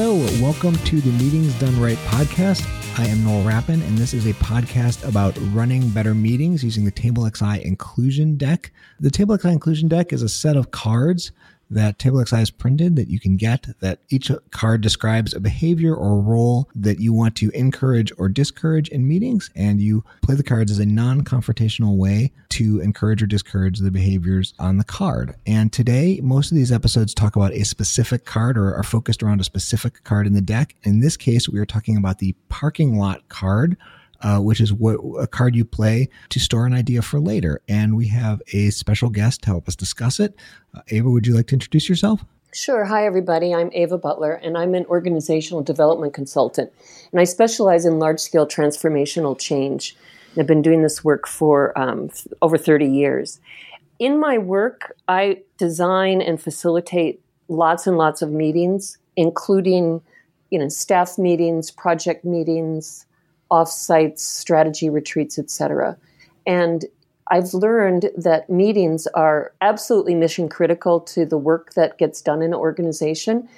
Hello, welcome to the Meetings Done Right podcast. I am Noel Rappin, and this is a podcast about running better meetings using the TableXI Inclusion Deck. The TableXI Inclusion Deck is a set of cards that TableXI has printed that you can get that each card describes a behavior or role that you want to encourage or discourage in meetings. And you play the cards as a non confrontational way to encourage or discourage the behaviors on the card. And today, most of these episodes talk about a specific card or are focused around a specific card in the deck. In this case, we are talking about the parking lot card uh, which is what a card you play to store an idea for later. And we have a special guest to help us discuss it. Uh, Ava, would you like to introduce yourself? Sure. Hi, everybody. I'm Ava Butler, and I'm an organizational development consultant. And I specialize in large scale transformational change. I've been doing this work for um, over 30 years. In my work, I design and facilitate lots and lots of meetings, including you know, staff meetings, project meetings, offsites, strategy retreats, etc. And I've learned that meetings are absolutely mission critical to the work that gets done in an organization.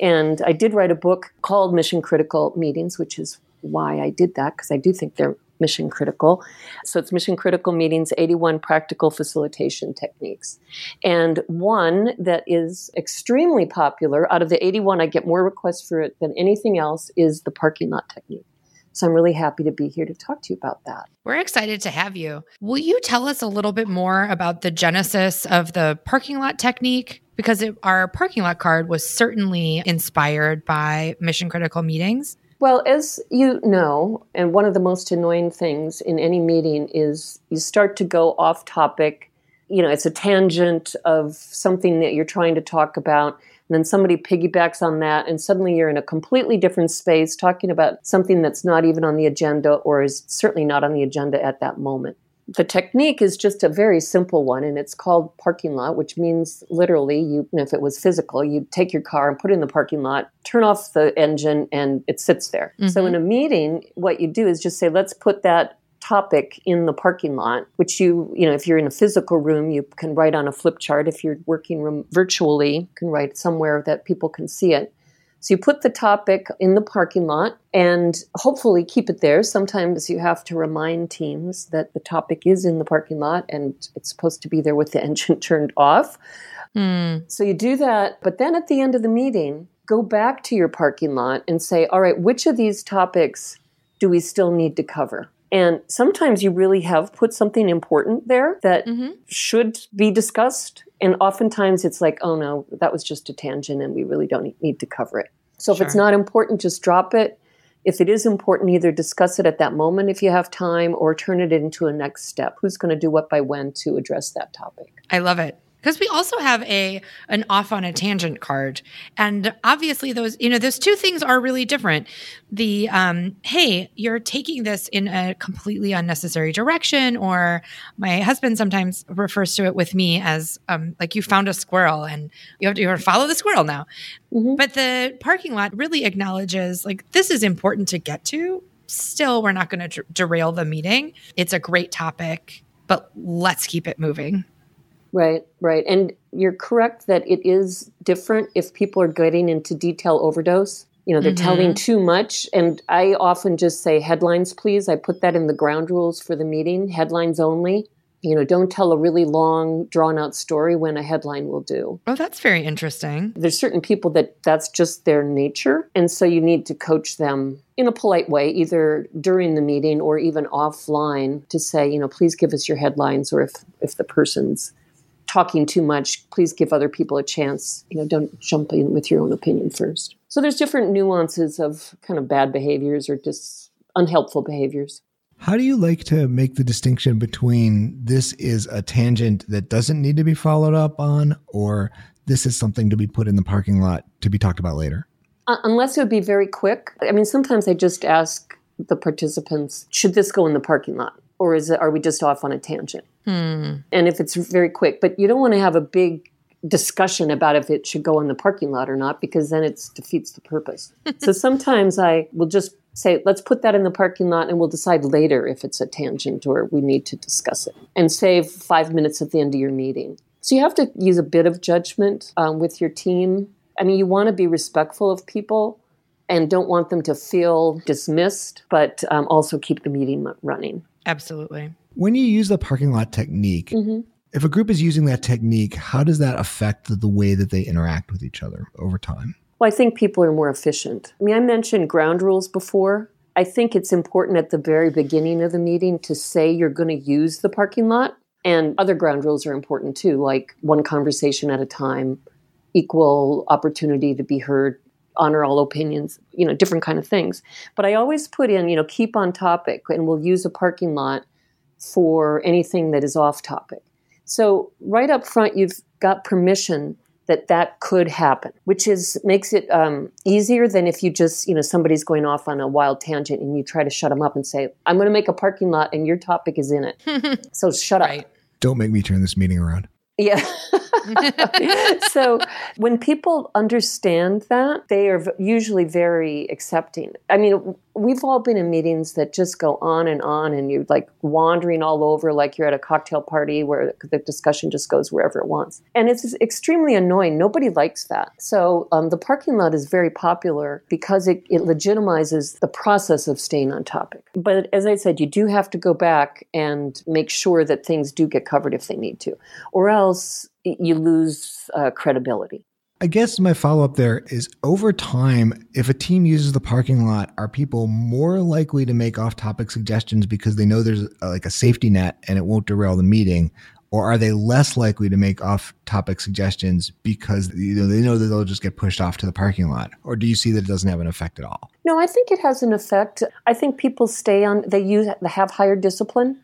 And I did write a book called Mission Critical Meetings, which is why I did that, because I do think they're mission critical. So it's Mission Critical Meetings 81 Practical Facilitation Techniques. And one that is extremely popular, out of the 81, I get more requests for it than anything else, is the parking lot technique. So I'm really happy to be here to talk to you about that. We're excited to have you. Will you tell us a little bit more about the genesis of the parking lot technique? Because it, our parking lot card was certainly inspired by mission critical meetings. Well, as you know, and one of the most annoying things in any meeting is you start to go off topic. You know, it's a tangent of something that you're trying to talk about and then somebody piggybacks on that and suddenly you're in a completely different space talking about something that's not even on the agenda or is certainly not on the agenda at that moment the technique is just a very simple one and it's called parking lot which means literally you if it was physical—you'd take your car and put it in the parking lot turn off the engine and it sits there mm-hmm. so in a meeting what you do is just say let's put that topic in the parking lot, which you, you know, if you're in a physical room, you can write on a flip chart. If you're working room virtually, you can write somewhere that people can see it. So you put the topic in the parking lot and hopefully keep it there. Sometimes you have to remind teams that the topic is in the parking lot and it's supposed to be there with the engine turned off. Mm. So you do that, but then at the end of the meeting, go back to your parking lot and say, all right, which of these topics do we still need to cover? And sometimes you really have put something important there that mm-hmm. should be discussed. And oftentimes it's like, oh no, that was just a tangent and we really don't need to cover it. So sure. if it's not important, just drop it. If it is important, either discuss it at that moment if you have time or turn it into a next step. Who's going to do what by when to address that topic? I love it because we also have a an off on a tangent card. And obviously those you know those two things are really different. The um hey you're taking this in a completely unnecessary direction or my husband sometimes refers to it with me as um like you found a squirrel and you have to, you have to follow the squirrel now. Mm-hmm. but the parking lot really acknowledges like this is important to get to. Still we're not going to derail the meeting. It's a great topic but let's keep it moving Right, right. And you're correct that it is different if people are getting into detail overdose. You know, they're mm-hmm. telling too much. And I often just say headlines, please. I put that in the ground rules for the meeting headlines only. You know, don't tell a really long, drawn out story when a headline will do. Oh, that's very interesting. There's certain people that that's just their nature. And so you need to coach them in a polite way, either during the meeting or even offline to say, you know, please give us your headlines or if, if the person's talking too much, please give other people a chance. You know, don't jump in with your own opinion first. So there's different nuances of kind of bad behaviors or just unhelpful behaviors. How do you like to make the distinction between this is a tangent that doesn't need to be followed up on or this is something to be put in the parking lot to be talked about later? Uh, unless it would be very quick. I mean, sometimes I just ask the participants, should this go in the parking lot? Or is it, are we just off on a tangent? Hmm. And if it's very quick, but you don't want to have a big discussion about if it should go in the parking lot or not because then it defeats the purpose. so sometimes I will just say, let's put that in the parking lot and we'll decide later if it's a tangent or we need to discuss it and save five minutes at the end of your meeting. So you have to use a bit of judgment um, with your team. I mean, you want to be respectful of people, and don't want them to feel dismissed, but um, also keep the meeting running. Absolutely. When you use the parking lot technique, mm-hmm. if a group is using that technique, how does that affect the way that they interact with each other over time? Well, I think people are more efficient. I mean, I mentioned ground rules before. I think it's important at the very beginning of the meeting to say you're going to use the parking lot. And other ground rules are important too, like one conversation at a time, equal opportunity to be heard, honor all opinions, you know, different kind of things. But I always put in, you know, keep on topic and we'll use a parking lot for anything that is off topic. So right up front, you've got permission that that could happen, which is makes it um, easier than if you just you know somebody's going off on a wild tangent and you try to shut them up and say, "I'm going to make a parking lot and your topic is in it, so shut right. up." Don't make me turn this meeting around. Yeah. so when people understand that, they are usually very accepting. I mean, we've all been in meetings that just go on and on, and you're like wandering all over, like you're at a cocktail party where the discussion just goes wherever it wants. And it's extremely annoying. Nobody likes that. So um, the parking lot is very popular because it, it legitimizes the process of staying on topic. But as I said, you do have to go back and make sure that things do get covered if they need to, or else you lose uh, credibility. I guess my follow up there is over time, if a team uses the parking lot, are people more likely to make off topic suggestions because they know there's a, like a safety net and it won't derail the meeting? Or are they less likely to make off topic suggestions because you know they know that they'll just get pushed off to the parking lot? Or do you see that it doesn't have an effect at all? No, I think it has an effect. I think people stay on they use they have higher discipline,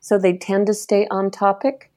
so they tend to stay on topic.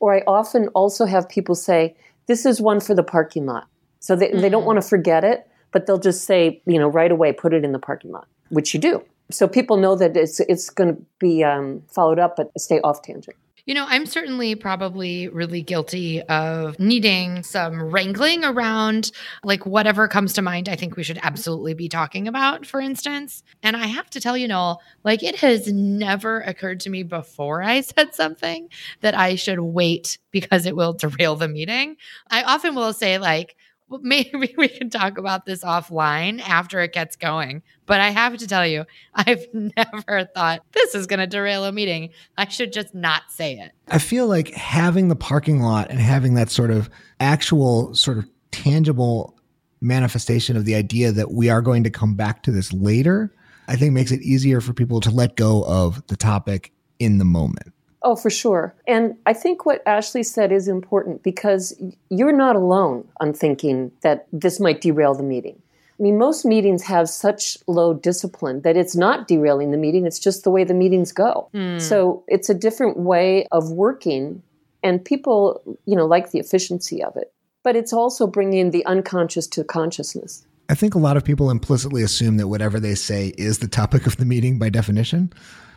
Or I often also have people say, this is one for the parking lot. So they, mm-hmm. they don't mm-hmm. want to forget it, but they'll just say, you know, right away, put it in the parking lot, which you do. So people know that it's, it's going to be um, followed up, but stay off tangent. You know, I'm certainly probably really guilty of needing some wrangling around like whatever comes to mind. I think we should absolutely be talking about, for instance. And I have to tell you, Noel, like it has never occurred to me before I said something that I should wait because it will derail the meeting. I often will say, like, well, maybe we can talk about this offline after it gets going. But I have to tell you, I've never thought this is going to derail a meeting. I should just not say it. I feel like having the parking lot and having that sort of actual, sort of tangible manifestation of the idea that we are going to come back to this later, I think makes it easier for people to let go of the topic in the moment. Oh, for sure. And I think what Ashley said is important because you're not alone on thinking that this might derail the meeting. I mean, most meetings have such low discipline that it's not derailing the meeting, it's just the way the meetings go. Mm. So it's a different way of working, and people, you know, like the efficiency of it. But it's also bringing the unconscious to consciousness. I think a lot of people implicitly assume that whatever they say is the topic of the meeting by definition.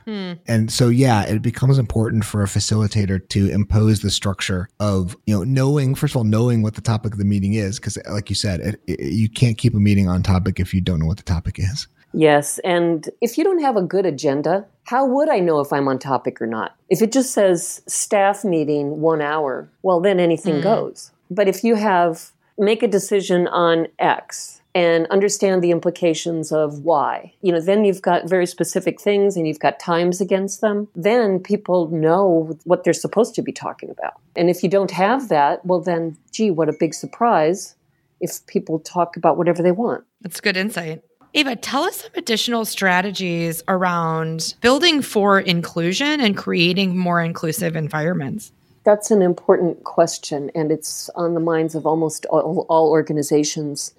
Hmm. And so, yeah, it becomes important for a facilitator to impose the structure of, you know, knowing, first of all, knowing what the topic of the meeting is. Cause like you said, it, it, you can't keep a meeting on topic if you don't know what the topic is. Yes. And if you don't have a good agenda, how would I know if I'm on topic or not? If it just says staff meeting one hour, well, then anything mm. goes. But if you have make a decision on X, and understand the implications of why. You know, then you've got very specific things and you've got times against them. Then people know what they're supposed to be talking about. And if you don't have that, well, then, gee, what a big surprise if people talk about whatever they want. That's good insight. Ava, tell us some additional strategies around building for inclusion and creating more inclusive environments. That's an important question, and it's on the minds of almost all, all organizations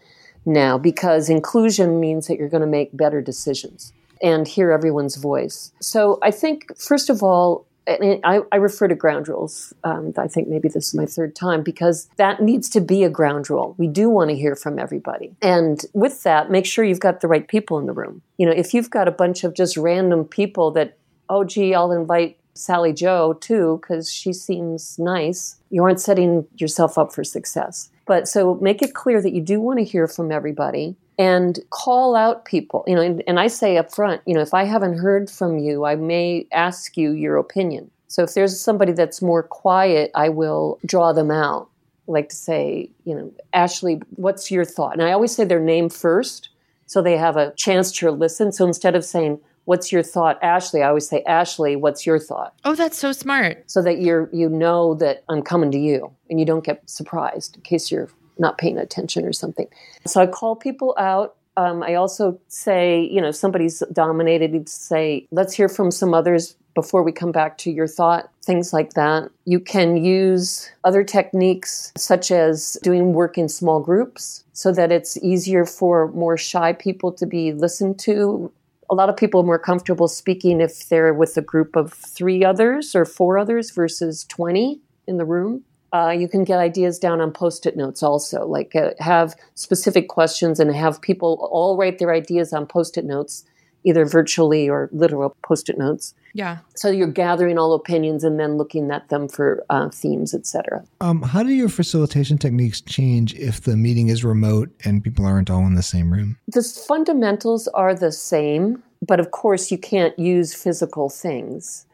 now because inclusion means that you're going to make better decisions and hear everyone's voice. So I think, first of all, I, I, refer to ground rules. Um, I think maybe this is my third time because that needs to be a ground rule. We do want to hear from everybody. And with that, make sure you've got the right people in the room. You know, if you've got a bunch of just random people that, oh, gee, I'll invite Sally Joe too because she seems nice, you aren't setting yourself up for success. But so make it clear that you do want to hear from everybody and call out people. You know, and, and I say up front, you know, if I haven't heard from you, I may ask you your opinion. So if there's somebody that's more quiet, I will draw them out. like to say, you know, Ashley, what's your thought? And I always say their name first So they have a chance to listen. So instead of saying, What's your thought, Ashley? I always say, Ashley, what's your thought? Oh, that's so smart. So that you're you know that I'm coming to you and you don't get surprised in case you're not paying attention or something. So I call people out. Um, I also say, you know, if somebody's dominated, you'd say, let's hear from some others before we come back to your thought, things like that. You can use other techniques such as doing work in small groups so that it's easier for more shy people to be listened to. A lot of people are more comfortable speaking if they're with a group of three others or four others versus 20 in the room. Uh, you can get ideas down on post-it notes also like uh, have specific questions and have people all write their ideas on post-it notes either virtually or literal post-it notes Yeah. so you're gathering all opinions and then looking at them for uh, themes etc Um, how do your facilitation techniques change if the meeting is remote and people aren't all in the same room? the fundamentals are the same but of course you can't use physical things.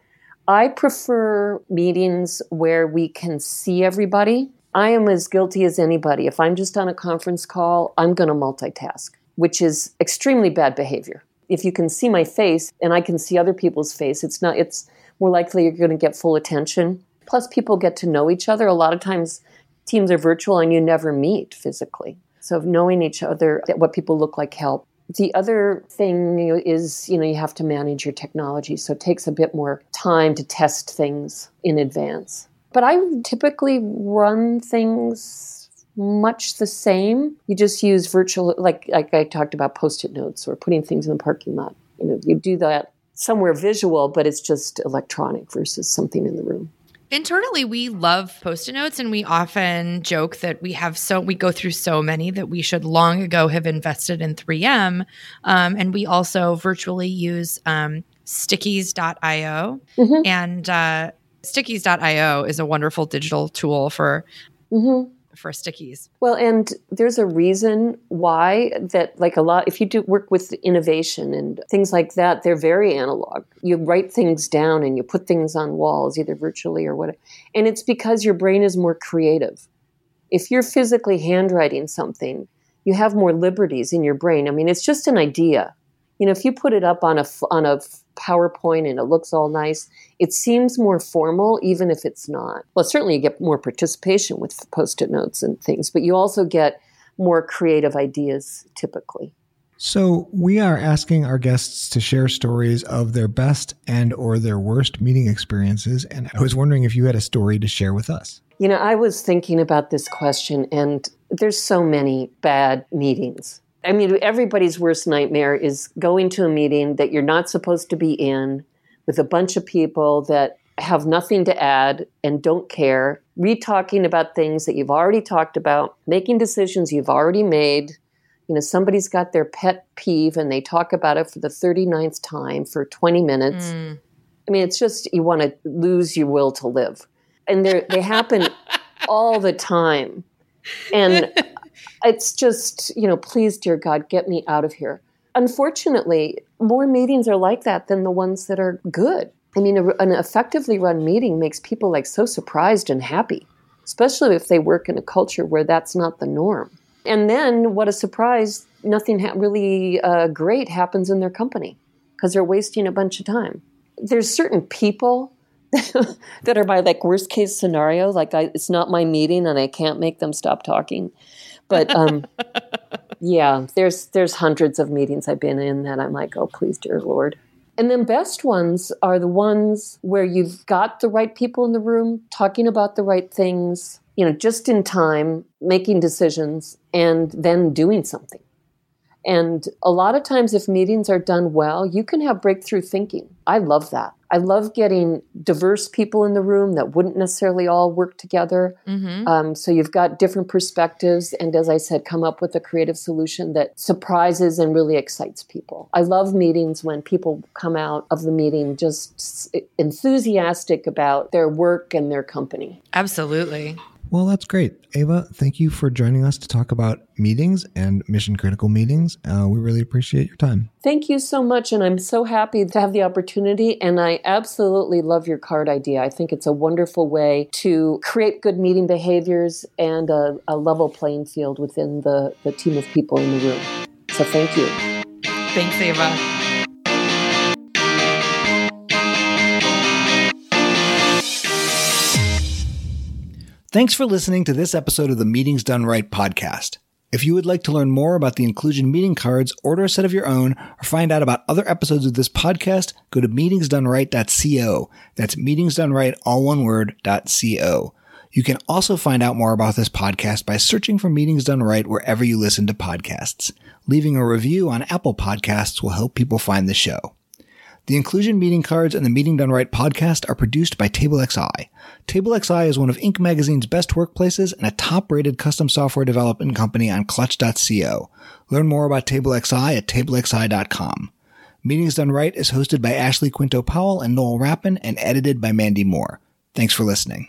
I prefer meetings where we can see everybody. I am as guilty as anybody. If i'm just on a conference call i'm going to multitask which is extremely bad behavior if you can see my face and i can see other people's face it's not it's more likely you're going to get full attention. Plus people get to know each other. A lot of times teams are virtual and you never meet physically. So knowing each other what people look like help. The other thing is you know you have to manage your technology so it takes a bit more time to test things in advance. But i typically run things much the same you just use virtual like like i talked about post-it notes or putting things in the parking lot you know you do that somewhere visual but it's just electronic versus something in the room Internally, we love post-it notes, and we often joke that we have so we go through so many that we should long ago have invested in 3M. Um, and we also virtually use um, Stickies.io, Mhm. and uh, Stickies.io is a wonderful digital tool for mm-hmm. For stickies. Well, and there's a reason why that, like a lot, if you do work with innovation and things like that, they're very analog. You write things down and you put things on walls, either virtually or whatever. And it's because your brain is more creative. If you're physically handwriting something, you have more liberties in your brain. I mean, it's just an idea. You know, if you put it up on a on a PowerPoint and it looks all nice, it seems more formal, even if it's not. Well, certainly you get more participation with post-it notes and things, but you also get more creative ideas typically. So we are asking our guests to share stories of their best and or their worst meeting experiences, and I was wondering if you had a story to share with us. You know, I was thinking about this question, and there's so many bad meetings. I mean, everybody's worst nightmare is going to a meeting that you're not supposed to be in with a bunch of people that have nothing to add and don't care, re talking about things that you've already talked about, making decisions you've already made. You know, somebody's got their pet peeve and they talk about it for the 39th time for 20 minutes. Mm. I mean, it's just you want to lose your will to live. And they they happen all the time. And it's just, you know, please, dear God, get me out of here. Unfortunately, more meetings are like that than the ones that are good. I mean, a, an effectively run meeting makes people like so surprised and happy, especially if they work in a culture where that's not the norm. And then, what a surprise, nothing ha- really uh, great happens in their company because they're wasting a bunch of time. There's certain people that are my like worst case scenario. Like I, it's not my meeting, and I can't make them stop talking. But um, yeah, there's there's hundreds of meetings I've been in that I'm like, oh please, dear Lord. And then best ones are the ones where you've got the right people in the room talking about the right things, you know, just in time, making decisions, and then doing something. And a lot of times, if meetings are done well, you can have breakthrough thinking. I love that. I love getting diverse people in the room that wouldn't necessarily all work together. hmm Um, so you've got different perspectives, and as I said, come up with a creative solution that surprises and really excites people. I love meetings when people come out of the meeting just enthusiastic about their work and their company. Absolutely. Well, that's great. Ava, thank you for joining us to talk about meetings and mission critical meetings. Uh, we really appreciate your time. Thank you so much, and I'm so happy to have the opportunity. And I absolutely love your card idea. I think it's a wonderful way to create good meeting behaviors and a, a level playing field within the, the team of people in the room. So So thank you. Thanks, Ava. Thanks for listening to this episode of the Meetings Done Right podcast. If you would like to learn more about the inclusion meeting cards, order a set of your own, or find out about other episodes of this podcast, go to meetingsdoneright.co. That's meetingsdoneright, all one word, .co. You can also find out more about this podcast by searching for Meetings Done Right wherever you listen to podcasts. Leaving a review on Apple Podcasts will help people find the show. The inclusion meeting cards and the Meeting Done Right podcast are produced by TableXI. TableXI is one of Inc. magazine's best workplaces and a top rated custom software development company on clutch.co. Learn more about TableXI at tablexi.com. Meetings Done Right is hosted by Ashley Quinto Powell and Noel Rappin and edited by Mandy Moore. Thanks for listening.